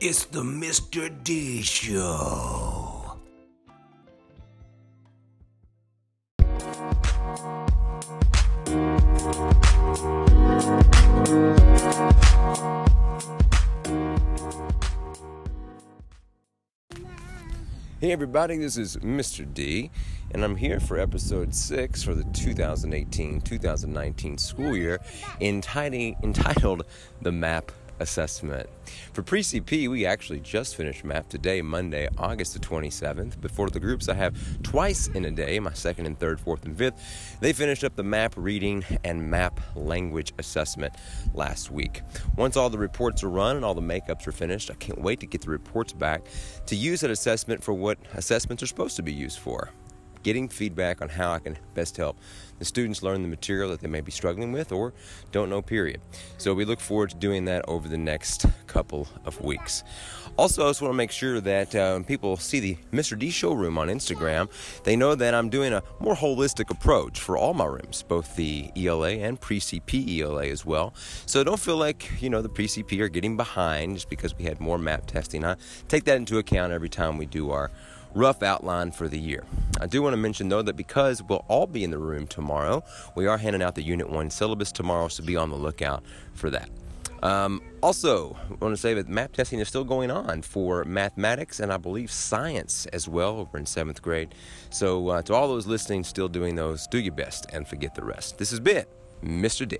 It's the Mr. D Show. Hey everybody, this is Mr. D, and I'm here for episode 6 for the 2018-2019 school year entitled, entitled The MAP assessment. For pre CP, we actually just finished MAP today, Monday, August the 27th. Before the groups I have twice in a day, my second and third, fourth, and fifth, they finished up the MAP reading and MAP language assessment last week. Once all the reports are run and all the makeups are finished, I can't wait to get the reports back to use that assessment for what assessments are supposed to be used for getting feedback on how I can best help the students learn the material that they may be struggling with or don't know, period. So we look forward to doing that over the next couple of weeks. Also, I just want to make sure that uh, people see the Mr. D showroom on Instagram. They know that I'm doing a more holistic approach for all my rooms, both the ELA and pre CP ELA as well. So don't feel like, you know, the pre CP are getting behind just because we had more map testing. I take that into account every time we do our rough outline for the year. I do want to mention though that because we'll all be in the room tomorrow, we are handing out the Unit 1 syllabus tomorrow, so be on the lookout for that. Um, also, I want to say that map testing is still going on for mathematics and I believe science as well over in seventh grade. So, uh, to all those listening, still doing those, do your best and forget the rest. This has been Mr. D.